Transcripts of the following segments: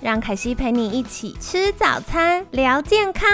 让凯西陪你一起吃早餐，聊健康。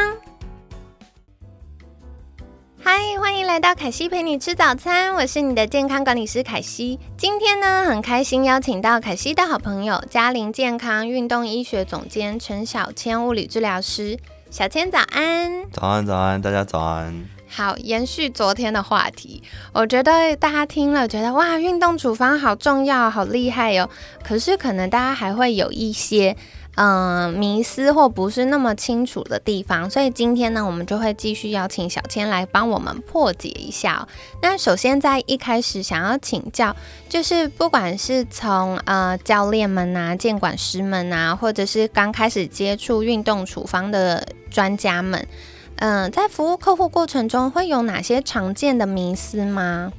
嗨，欢迎来到凯西陪你吃早餐，我是你的健康管理师凯西。今天呢，很开心邀请到凯西的好朋友嘉陵健康运动医学总监陈小千物理治疗师。小千早安，早安早安，大家早安。好，延续昨天的话题，我觉得大家听了觉得哇，运动处方好重要，好厉害哟。可是可能大家还会有一些。嗯，迷思或不是那么清楚的地方，所以今天呢，我们就会继续邀请小千来帮我们破解一下。那首先在一开始想要请教，就是不管是从呃教练们啊、监管师们啊，或者是刚开始接触运动处方的专家们，嗯，在服务客户过程中会有哪些常见的迷思吗？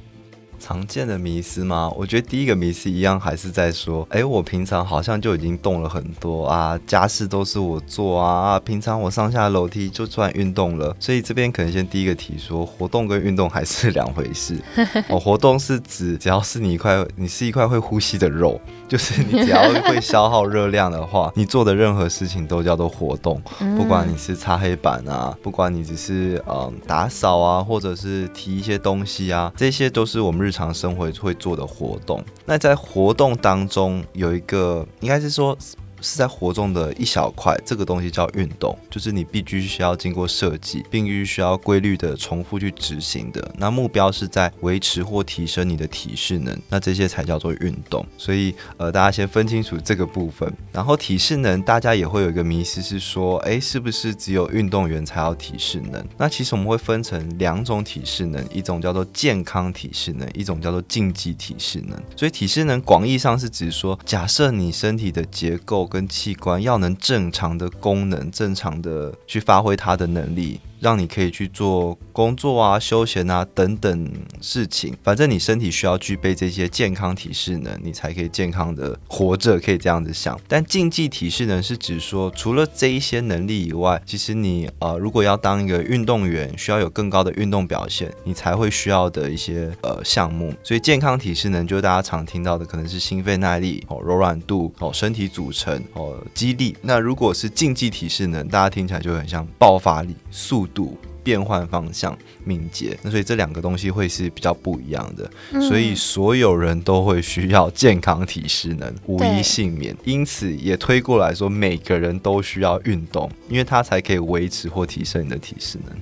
常见的迷思吗？我觉得第一个迷思一样还是在说，哎，我平常好像就已经动了很多啊，家事都是我做啊，平常我上下楼梯就算运动了。所以这边可能先第一个提说，活动跟运动还是两回事。哦，活动是指只要是你一块，你是一块会呼吸的肉，就是你只要会消耗热量的话，你做的任何事情都叫做活动。不管你是擦黑板啊，不管你只是嗯打扫啊，或者是提一些东西啊，这些都是我们。日常生活会做的活动，那在活动当中有一个，应该是说。是在活动的一小块，这个东西叫运动，就是你必须需要经过设计，并必须需要规律的重复去执行的。那目标是在维持或提升你的体适能，那这些才叫做运动。所以呃，大家先分清楚这个部分。然后体适能，大家也会有一个迷思是说，哎，是不是只有运动员才要体适能？那其实我们会分成两种体适能，一种叫做健康体适能，一种叫做竞技体适能。所以体适能广义上是指说，假设你身体的结构跟器官要能正常的功能，正常的去发挥它的能力。让你可以去做工作啊、休闲啊等等事情，反正你身体需要具备这些健康体适能，你才可以健康的活着，可以这样子想。但竞技体适能是指说，除了这一些能力以外，其实你呃，如果要当一个运动员，需要有更高的运动表现，你才会需要的一些呃项目。所以健康体适能就是大家常听到的，可能是心肺耐力、哦柔软度、哦身体组成、哦肌力。那如果是竞技体适能，大家听起来就很像爆发力、速。度变换方向敏捷，那所以这两个东西会是比较不一样的，所以所有人都会需要健康体适能，无一幸免。因此也推过来说，每个人都需要运动，因为它才可以维持或提升你的体适能。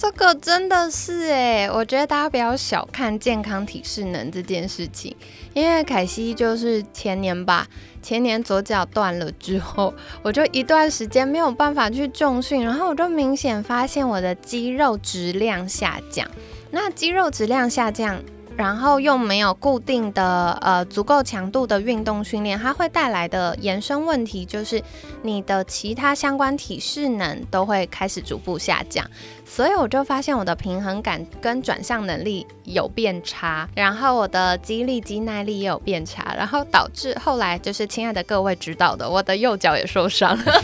这个真的是哎，我觉得大家不要小看健康体适能这件事情，因为凯西就是前年吧，前年左脚断了之后，我就一段时间没有办法去重训，然后我就明显发现我的肌肉质量下降。那肌肉质量下降。然后又没有固定的呃足够强度的运动训练，它会带来的延伸问题就是你的其他相关体适能都会开始逐步下降。所以我就发现我的平衡感跟转向能力有变差，然后我的肌力、肌耐力也有变差，然后导致后来就是亲爱的各位知道的，我的右脚也受伤了。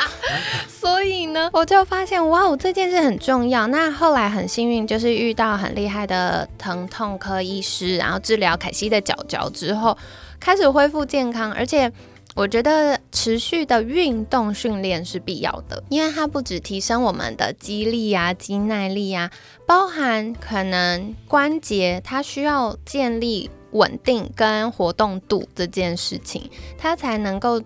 所以呢，我就发现哇，这件事很重要。那后来很幸运，就是遇到很厉害的疼痛科医师，然后治疗凯西的脚脚之后，开始恢复健康，而且。我觉得持续的运动训练是必要的，因为它不止提升我们的肌力啊、肌耐力啊，包含可能关节它需要建立稳定跟活动度这件事情，它才能够。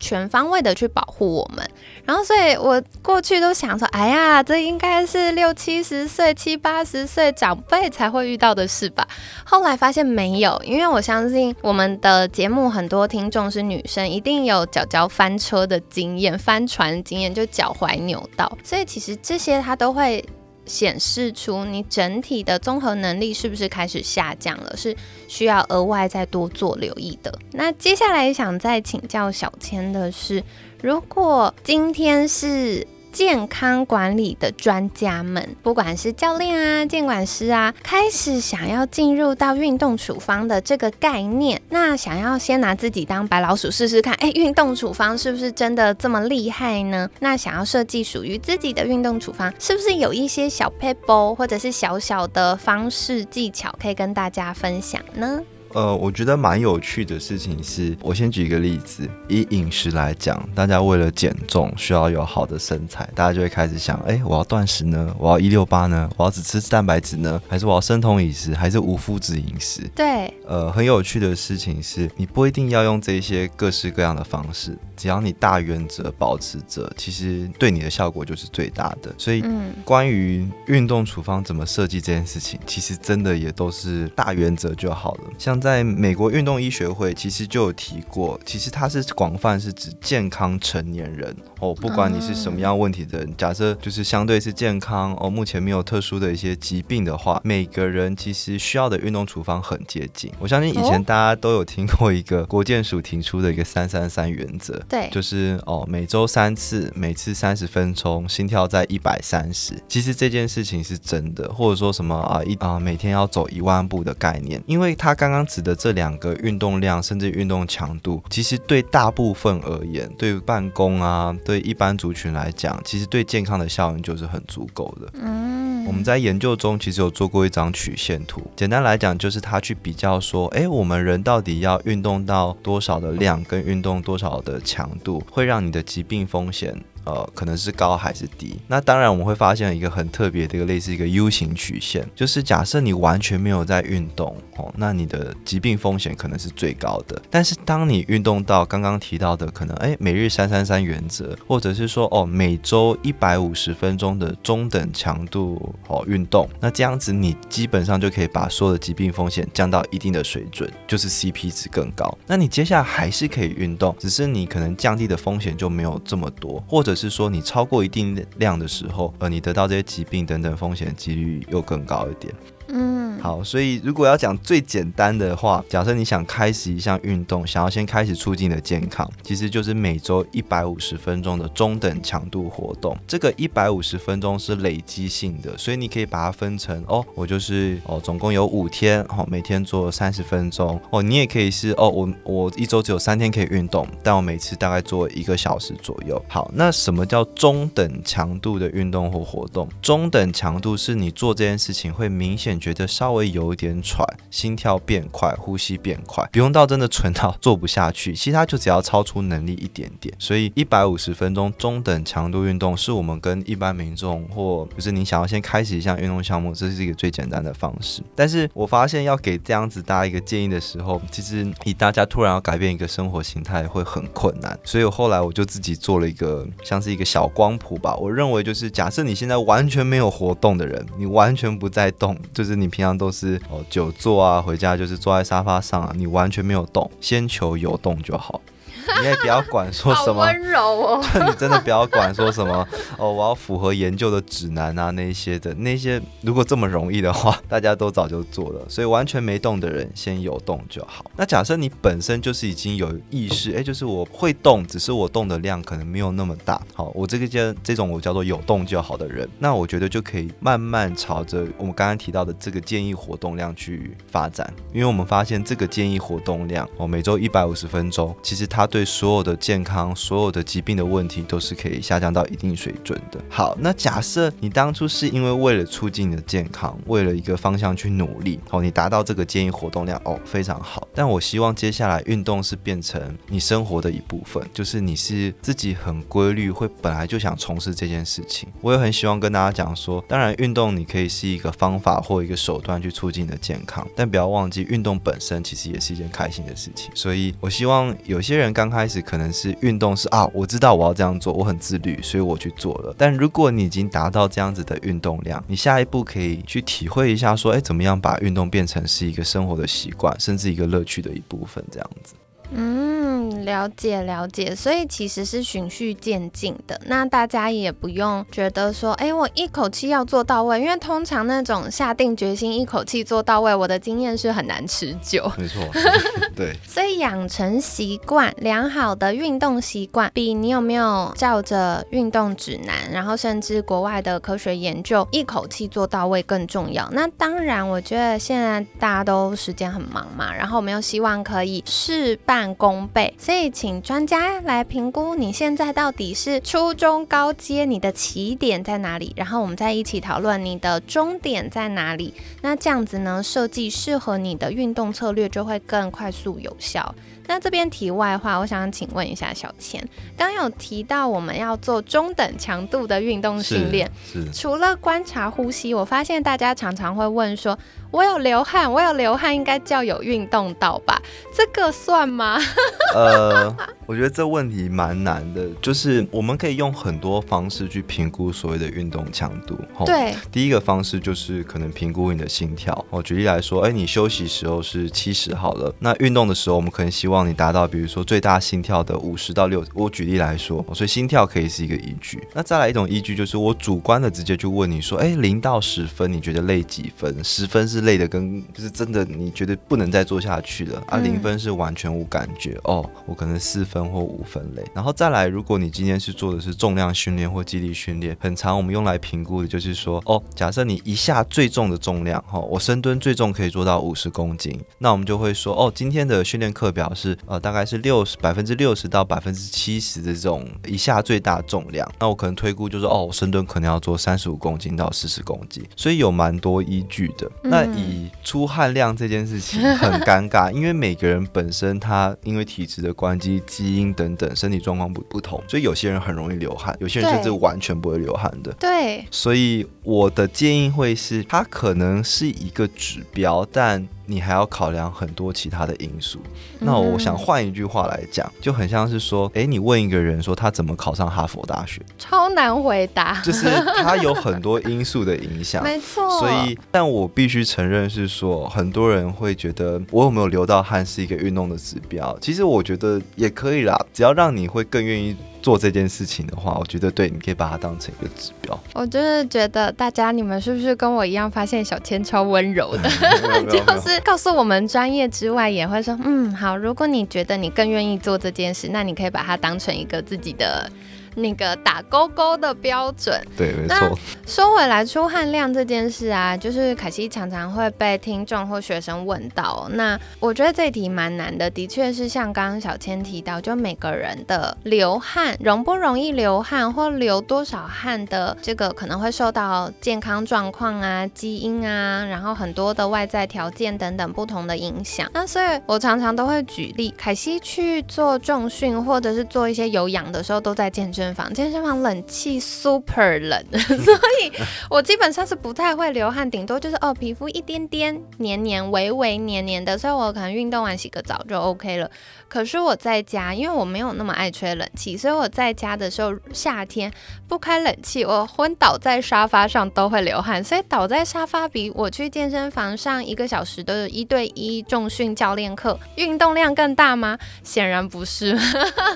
全方位的去保护我们，然后所以我过去都想说，哎呀，这应该是六七十岁、七八十岁长辈才会遇到的事吧。后来发现没有，因为我相信我们的节目很多听众是女生，一定有脚脚翻车的经验、翻船经验，就脚踝扭到，所以其实这些它都会。显示出你整体的综合能力是不是开始下降了，是需要额外再多做留意的。那接下来想再请教小千的是，如果今天是。健康管理的专家们，不管是教练啊、监管师啊，开始想要进入到运动处方的这个概念，那想要先拿自己当白老鼠试试看，哎，运动处方是不是真的这么厉害呢？那想要设计属于自己的运动处方，是不是有一些小 paper 或者是小小的方式技巧可以跟大家分享呢？呃，我觉得蛮有趣的事情是，我先举一个例子，以饮食来讲，大家为了减重需要有好的身材，大家就会开始想，哎，我要断食呢，我要一六八呢，我要只吃蛋白质呢，还是我要生酮饮食，还是无麸质饮食？对，呃，很有趣的事情是，你不一定要用这些各式各样的方式，只要你大原则保持着，其实对你的效果就是最大的。所以，关于运动处方怎么设计这件事情，其实真的也都是大原则就好了，像。在美国运动医学会其实就有提过，其实它是广泛是指健康成年人哦，不管你是什么样问题的人，假设就是相对是健康哦，目前没有特殊的一些疾病的话，每个人其实需要的运动处方很接近。我相信以前大家都有听过一个国健署提出的一个三三三原则，对，就是哦每周三次，每次三十分钟，心跳在一百三十。其实这件事情是真的，或者说什么啊一啊每天要走一万步的概念，因为他刚刚。指的这两个运动量，甚至运动强度，其实对大部分而言，对办公啊，对一般族群来讲，其实对健康的效应就是很足够的。嗯，我们在研究中其实有做过一张曲线图，简单来讲就是它去比较说，哎，我们人到底要运动到多少的量，跟运动多少的强度，会让你的疾病风险。呃，可能是高还是低？那当然我们会发现一个很特别的一个类似一个 U 型曲线，就是假设你完全没有在运动哦，那你的疾病风险可能是最高的。但是当你运动到刚刚提到的可能哎每日三三三原则，或者是说哦每周一百五十分钟的中等强度哦运动，那这样子你基本上就可以把所有的疾病风险降到一定的水准，就是 CP 值更高。那你接下来还是可以运动，只是你可能降低的风险就没有这么多，或者。是说你超过一定量的时候，呃，你得到这些疾病等等风险几率又更高一点。嗯，好，所以如果要讲最简单的话，假设你想开始一项运动，想要先开始促进的健康，其实就是每周一百五十分钟的中等强度活动。这个一百五十分钟是累积性的，所以你可以把它分成哦，我就是哦，总共有五天，哦，每天做三十分钟。哦，你也可以是哦，我我一周只有三天可以运动，但我每次大概做一个小时左右。好，那什么叫中等强度的运动或活动？中等强度是你做这件事情会明显。觉得稍微有一点喘，心跳变快，呼吸变快，不用到真的蠢到 做不下去，其他就只要超出能力一点点。所以一百五十分钟中等强度运动是我们跟一般民众或就是你想要先开始一项运动项目，这是一个最简单的方式。但是我发现要给这样子大家一个建议的时候，其实以大家突然要改变一个生活形态会很困难。所以我后来我就自己做了一个像是一个小光谱吧。我认为就是假设你现在完全没有活动的人，你完全不在动，就是。是你平常都是哦久坐啊，回家就是坐在沙发上啊，你完全没有动，先求有动就好。你也不要管说什么温柔哦，你真的不要管说什么哦，我要符合研究的指南啊那些的那些，如果这么容易的话，大家都早就做了。所以完全没动的人先有动就好。那假设你本身就是已经有意识，哎，就是我会动，只是我动的量可能没有那么大。好，我这个叫这种我叫做有动就好的人，那我觉得就可以慢慢朝着我们刚刚提到的这个建议活动量去发展，因为我们发现这个建议活动量哦，每周一百五十分钟，其实它对对所有的健康、所有的疾病的问题都是可以下降到一定水准的。好，那假设你当初是因为为了促进你的健康，为了一个方向去努力，哦，你达到这个建议活动量，哦，非常好。但我希望接下来运动是变成你生活的一部分，就是你是自己很规律，会本来就想从事这件事情。我也很希望跟大家讲说，当然运动你可以是一个方法或一个手段去促进你的健康，但不要忘记运动本身其实也是一件开心的事情。所以我希望有些人刚开始可能是运动是啊，我知道我要这样做，我很自律，所以我去做了。但如果你已经达到这样子的运动量，你下一步可以去体会一下，说，哎，怎么样把运动变成是一个生活的习惯，甚至一个乐趣的一部分，这样子。嗯。嗯，了解了解，所以其实是循序渐进的。那大家也不用觉得说，哎，我一口气要做到位，因为通常那种下定决心一口气做到位，我的经验是很难持久。没错，对。所以养成习惯，良好的运动习惯，比你有没有照着运动指南，然后甚至国外的科学研究一口气做到位更重要。那当然，我觉得现在大家都时间很忙嘛，然后我们又希望可以事半半功倍，所以请专家来评估你现在到底是初中高阶，你的起点在哪里，然后我们再一起讨论你的终点在哪里。那这样子呢，设计适合你的运动策略就会更快速有效。那这边题外话，我想请问一下小千，刚有提到我们要做中等强度的运动训练，除了观察呼吸，我发现大家常常会问说。我有流汗，我有流汗，应该叫有运动到吧？这个算吗？呃，我觉得这问题蛮难的，就是我们可以用很多方式去评估所谓的运动强度。对，第一个方式就是可能评估你的心跳。我，举例来说，哎，你休息时候是七十好了，那运动的时候，我们可能希望你达到，比如说最大心跳的五十到六。我举例来说，所以心跳可以是一个依据。那再来一种依据，就是我主观的直接就问你说，哎，零到十分，你觉得累几分？十分是。累的跟就是真的，你觉得不能再做下去了啊？零分是完全无感觉哦，我可能四分或五分累。然后再来，如果你今天是做的是重量训练或肌力训练，很常，我们用来评估的就是说，哦，假设你一下最重的重量哈，我深蹲最重可以做到五十公斤，那我们就会说，哦，今天的训练课表是呃大概是六十百分之六十到百分之七十的这种以下最大重量，那我可能推估就是哦，我深蹲可能要做三十五公斤到四十公斤，所以有蛮多依据的。那以出汗量这件事情很尴尬，因为每个人本身他因为体质的关系、基因等等，身体状况不不同，所以有些人很容易流汗，有些人甚至完全不会流汗的。对，所以我的建议会是，它可能是一个指标，但。你还要考量很多其他的因素。那我想换一句话来讲，就很像是说，哎，你问一个人说他怎么考上哈佛大学，超难回答。就是他有很多因素的影响，没错。所以，但我必须承认是说，很多人会觉得我有没有流到汗是一个运动的指标。其实我觉得也可以啦，只要让你会更愿意。做这件事情的话，我觉得对，你可以把它当成一个指标。我就是觉得大家，你们是不是跟我一样，发现小千超温柔的？就是告诉我们专业之外，也会说，嗯，好，如果你觉得你更愿意做这件事，那你可以把它当成一个自己的。那个打勾勾的标准，对，没错。说回来，出汗量这件事啊，就是凯西常常会被听众或学生问到。那我觉得这题蛮难的，的确是像刚刚小千提到，就每个人的流汗容不容易流汗，或流多少汗的这个，可能会受到健康状况啊、基因啊，然后很多的外在条件等等不同的影响。那所以我常常都会举例，凯西去做重训或者是做一些有氧的时候，都在健身。房健身房冷气 super 冷，所以我基本上是不太会流汗，顶多就是哦皮肤一点点黏黏、微微黏黏的，所以我可能运动完洗个澡就 OK 了。可是我在家，因为我没有那么爱吹冷气，所以我在家的时候夏天不开冷气，我昏倒在沙发上都会流汗。所以倒在沙发比我去健身房上一个小时的一对一重训教练课运动量更大吗？显然不是。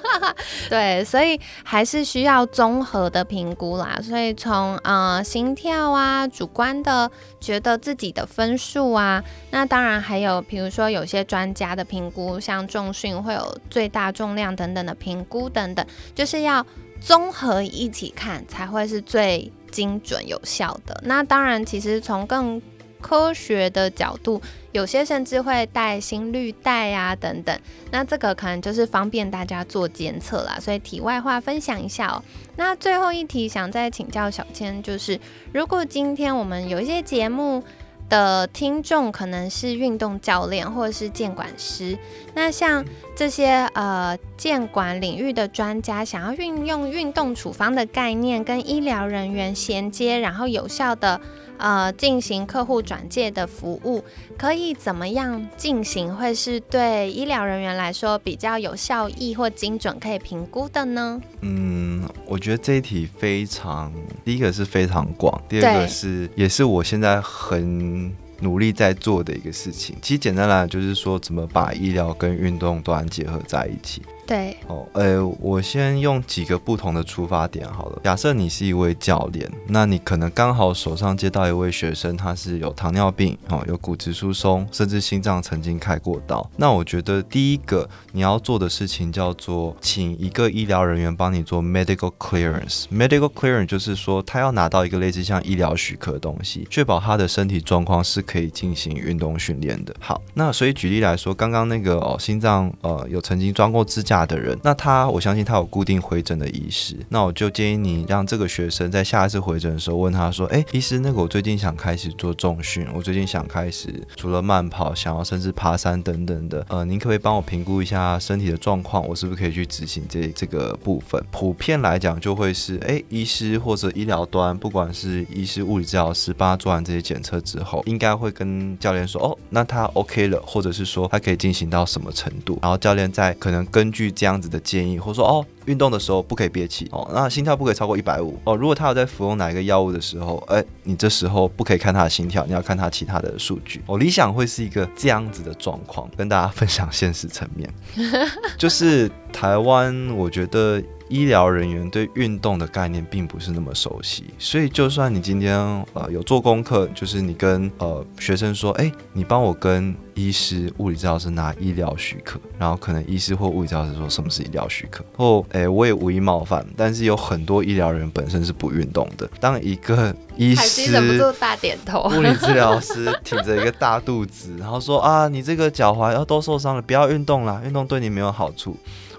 对，所以还是需要综合的评估啦。所以从呃心跳啊，主观的觉得自己的分数啊，那当然还有比如说有些专家的评估，像重训。会有最大重量等等的评估等等，就是要综合一起看才会是最精准有效的。那当然，其实从更科学的角度，有些甚至会带心率带啊等等。那这个可能就是方便大家做监测啦。所以题外话分享一下哦。那最后一题想再请教小千，就是如果今天我们有一些节目。的听众可能是运动教练或者是监管师，那像这些呃监管领域的专家，想要运用运动处方的概念跟医疗人员衔接，然后有效的。呃，进行客户转介的服务可以怎么样进行？会是对医疗人员来说比较有效益或精准可以评估的呢？嗯，我觉得这一题非常，第一个是非常广，第二个是也是我现在很努力在做的一个事情。其实简单来讲，就是说怎么把医疗跟运动端结合在一起。对，哦，呃，我先用几个不同的出发点好了。假设你是一位教练，那你可能刚好手上接到一位学生，他是有糖尿病，哦，有骨质疏松，甚至心脏曾经开过刀。那我觉得第一个你要做的事情叫做，请一个医疗人员帮你做 medical clearance。medical clearance 就是说，他要拿到一个类似像医疗许可的东西，确保他的身体状况是可以进行运动训练的。好，那所以举例来说，刚刚那个哦，心脏呃有曾经装过支架的人，那他我相信他有固定回诊的医师，那我就建议你让这个学生在下一次回诊的时候问他说，哎，医师，那个我最近想开始做重训，我最近想开始除了慢跑，想要甚至爬山等等的，呃，您可不可以帮我评估一下身体的状况，我是不是可以去执行这这个部分？普遍来讲就会是，哎，医师或者医疗端，不管是医师、物理治疗师，帮他做完这些检测之后，应该会跟教练说，哦，那他 OK 了，或者是说他可以进行到什么程度，然后教练再可能根据这样子的建议，或者说，哦。运动的时候不可以憋气哦，那心跳不可以超过一百五哦。如果他有在服用哪一个药物的时候，哎，你这时候不可以看他的心跳，你要看他其他的数据哦。理想会是一个这样子的状况，跟大家分享现实层面，就是台湾，我觉得。医疗人员对运动的概念并不是那么熟悉，所以就算你今天呃有做功课，就是你跟呃学生说，哎，你帮我跟医师、物理治疗师拿医疗许可，然后可能医师或物理治疗师说什么是医疗许可，或哎我也无意冒犯，但是有很多医疗人员本身是不运动的。当一个医师忍不住大点头，物理治疗师挺着一个大肚子，然后说啊，你这个脚踝要都受伤了，不要运动了，运动对你没有好处。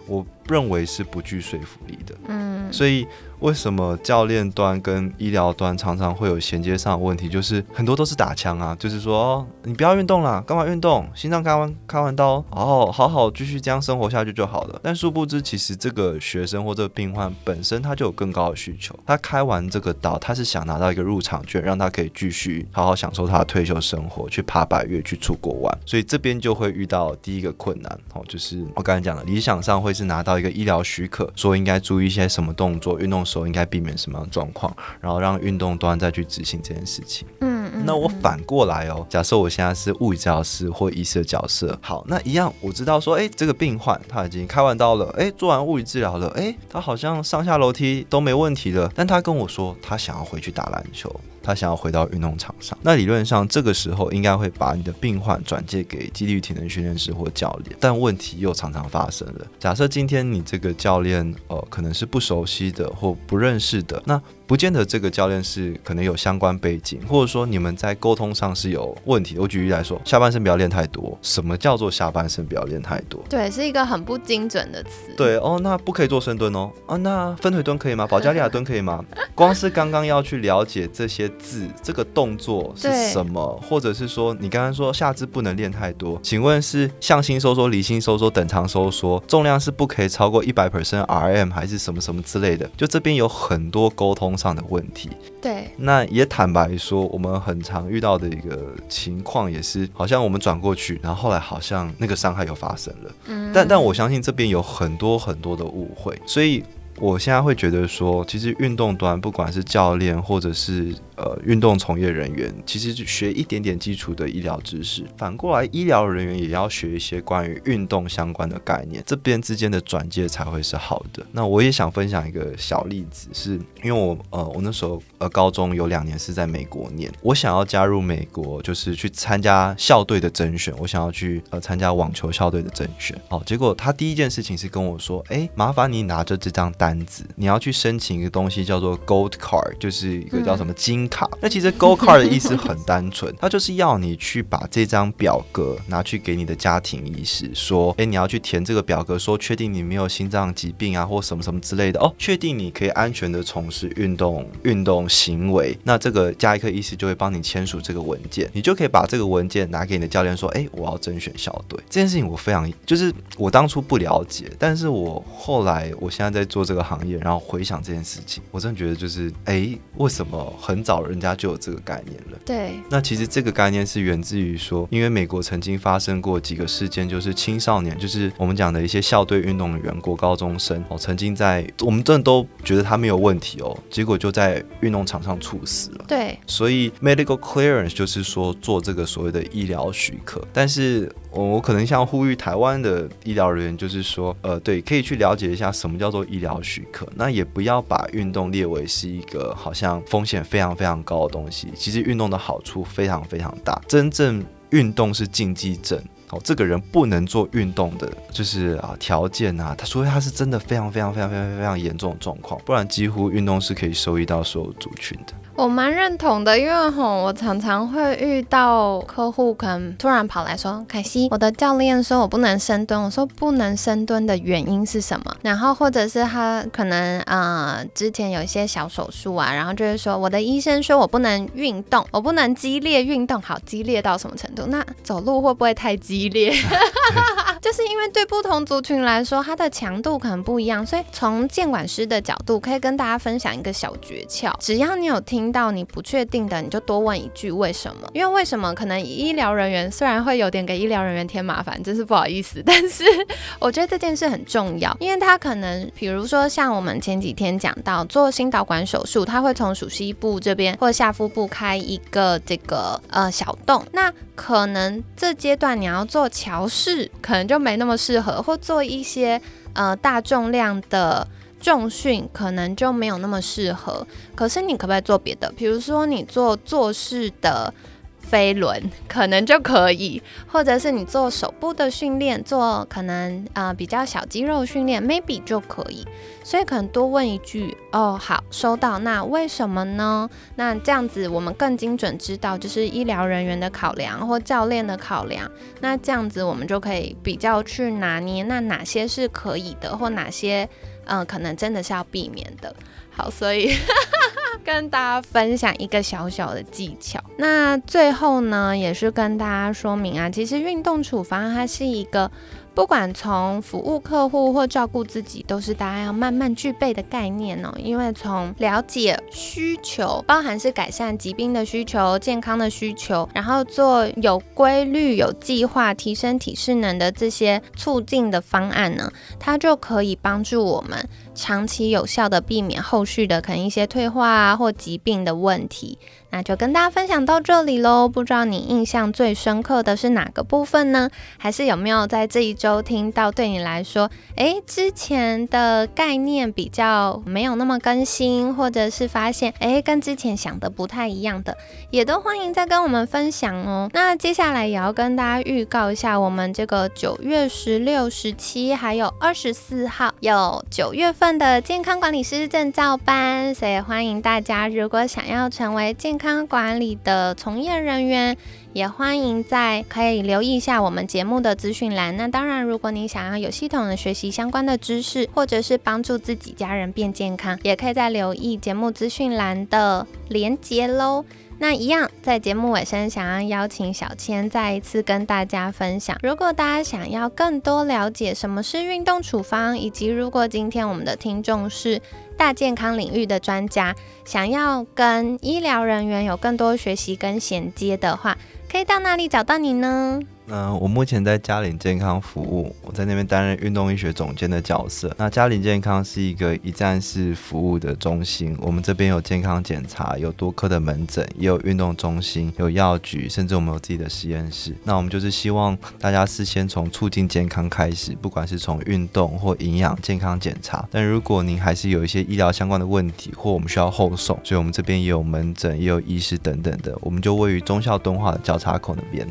我认为是不具说服力的，嗯，所以。为什么教练端跟医疗端常常会有衔接上的问题？就是很多都是打枪啊，就是说哦，你不要运动了，干嘛运动？心脏开完开完刀，哦，好好继续这样生活下去就好了。但殊不知，其实这个学生或这个病患本身他就有更高的需求。他开完这个刀，他是想拿到一个入场券，让他可以继续好好享受他的退休生活，去爬百越，去出国玩。所以这边就会遇到第一个困难哦，就是我刚才讲的，理想上会是拿到一个医疗许可，说应该注意一些什么动作，运动。时候应该避免什么样的状况，然后让运动端再去执行这件事情。嗯嗯。那我反过来哦，假设我现在是物理治疗师或医师的角色，好，那一样我知道说，哎，这个病患他已经开完刀了，哎，做完物理治疗了，哎，他好像上下楼梯都没问题了，但他跟我说他想要回去打篮球。他想要回到运动场上，那理论上这个时候应该会把你的病患转介给肌力体能训练师或教练，但问题又常常发生了。假设今天你这个教练，呃，可能是不熟悉的或不认识的，那。不见得这个教练是可能有相关背景，或者说你们在沟通上是有问题。我举例来说，下半身不要练太多。什么叫做下半身不要练太多？对，是一个很不精准的词。对哦，那不可以做深蹲哦。啊，那分腿蹲可以吗？保加利亚蹲可以吗？光是刚刚要去了解这些字，这个动作是什么，或者是说你刚刚说下肢不能练太多，请问是向心收缩、离心收缩、等长收缩，重量是不可以超过一百 percent RM 还是什么什么之类的？就这边有很多沟通。上的问题，对，那也坦白说，我们很常遇到的一个情况也是，好像我们转过去，然后后来好像那个伤害又发生了，嗯，但但我相信这边有很多很多的误会，所以我现在会觉得说，其实运动端不管是教练或者是。呃，运动从业人员其实学一点点基础的医疗知识，反过来医疗人员也要学一些关于运动相关的概念，这边之间的转接才会是好的。那我也想分享一个小例子，是因为我呃，我那时候呃高中有两年是在美国念，我想要加入美国，就是去参加校队的甄选，我想要去呃参加网球校队的甄选。好，结果他第一件事情是跟我说，哎，麻烦你拿着这张单子，你要去申请一个东西叫做 Gold Card，就是一个叫什么金。卡，那其实 Go Card 的意思很单纯，它就是要你去把这张表格拿去给你的家庭医师，说，哎，你要去填这个表格，说确定你没有心脏疾病啊，或什么什么之类的哦，确定你可以安全的从事运动运动行为，那这个加医科医师就会帮你签署这个文件，你就可以把这个文件拿给你的教练说，哎，我要甄选校队。这件事情我非常，就是我当初不了解，但是我后来我现在在做这个行业，然后回想这件事情，我真的觉得就是，哎，为什么很早。老人家就有这个概念了。对，那其实这个概念是源自于说，因为美国曾经发生过几个事件，就是青少年，就是我们讲的一些校队运动员、国高中生哦，曾经在我们真的都觉得他没有问题哦，结果就在运动场上猝死了。对，所以 medical clearance 就是说做这个所谓的医疗许可，但是。我可能像呼吁台湾的医疗人员，就是说，呃，对，可以去了解一下什么叫做医疗许可，那也不要把运动列为是一个好像风险非常非常高的东西。其实运动的好处非常非常大，真正运动是禁忌症。哦，这个人不能做运动的，就是啊条件啊，他除非他是真的非常非常非常非常非常严重的状况，不然几乎运动是可以收益到所有族群的。我蛮认同的，因为吼，我常常会遇到客户可能突然跑来说：“凯西，我的教练说我不能深蹲。”我说：“不能深蹲的原因是什么？”然后或者是他可能呃之前有一些小手术啊，然后就是说我的医生说我不能运动，我不能激烈运动。好，激烈到什么程度？那走路会不会太激烈？就是因为对不同族群来说，它的强度可能不一样，所以从监管师的角度，可以跟大家分享一个小诀窍：只要你有听。听到你不确定的，你就多问一句为什么？因为为什么可能医疗人员虽然会有点给医疗人员添麻烦，真是不好意思。但是 我觉得这件事很重要，因为他可能比如说像我们前几天讲到做心导管手术，他会从属膝部这边或下腹部开一个这个呃小洞，那可能这阶段你要做桥式，可能就没那么适合，或做一些呃大重量的。重训可能就没有那么适合，可是你可不可以做别的？比如说你做坐式的飞轮，可能就可以；或者是你做手部的训练，做可能呃比较小肌肉训练，maybe 就可以。所以可能多问一句哦，好，收到。那为什么呢？那这样子我们更精准知道，就是医疗人员的考量或教练的考量。那这样子我们就可以比较去拿捏，那哪些是可以的，或哪些。嗯，可能真的是要避免的。好，所以 跟大家分享一个小小的技巧。那最后呢，也是跟大家说明啊，其实运动处方它是一个。不管从服务客户或照顾自己，都是大家要慢慢具备的概念哦。因为从了解需求，包含是改善疾病的需求、健康的需求，然后做有规律、有计划提升体适能的这些促进的方案呢，它就可以帮助我们长期有效的避免后续的可能一些退化啊或疾病的问题。那就跟大家分享到这里喽。不知道你印象最深刻的是哪个部分呢？还是有没有在这一周听到对你来说，诶，之前的概念比较没有那么更新，或者是发现诶，跟之前想的不太一样的，也都欢迎再跟我们分享哦。那接下来也要跟大家预告一下，我们这个九月十六、十七还有二十四号有九月份份的健康管理师证照班，所以欢迎大家，如果想要成为健康管理的从业人员，也欢迎在可以留意一下我们节目的资讯栏。那当然，如果你想要有系统的学习相关的知识，或者是帮助自己家人变健康，也可以在留意节目资讯栏的连接喽。那一样，在节目尾声，想要邀请小千再一次跟大家分享。如果大家想要更多了解什么是运动处方，以及如果今天我们的听众是大健康领域的专家，想要跟医疗人员有更多学习跟衔接的话，可以到哪里找到你呢？嗯，我目前在嘉陵健康服务，我在那边担任运动医学总监的角色。那嘉陵健康是一个一站式服务的中心，我们这边有健康检查，有多科的门诊，也有运动中心，有药局，甚至我们有自己的实验室。那我们就是希望大家事先从促进健康开始，不管是从运动或营养健康检查。但如果您还是有一些医疗相关的问题，或我们需要后送，所以我们这边也有门诊，也有医师等等的，我们就位于中校敦化的交叉口那边。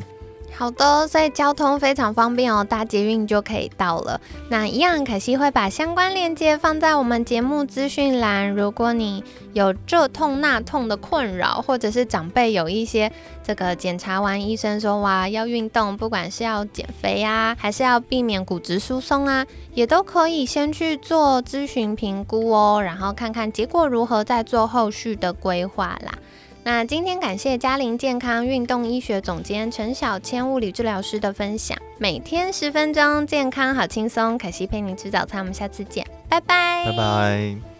好的，所以交通非常方便哦，搭捷运就可以到了。那一样，可惜会把相关链接放在我们节目资讯栏。如果你有这痛那痛的困扰，或者是长辈有一些这个检查完医生说哇要运动，不管是要减肥啊，还是要避免骨质疏松啊，也都可以先去做咨询评估哦，然后看看结果如何，再做后续的规划啦。那今天感谢嘉玲健康运动医学总监陈小千物理治疗师的分享，每天十分钟，健康好轻松。可惜陪你吃早餐，我们下次见，拜拜，拜拜。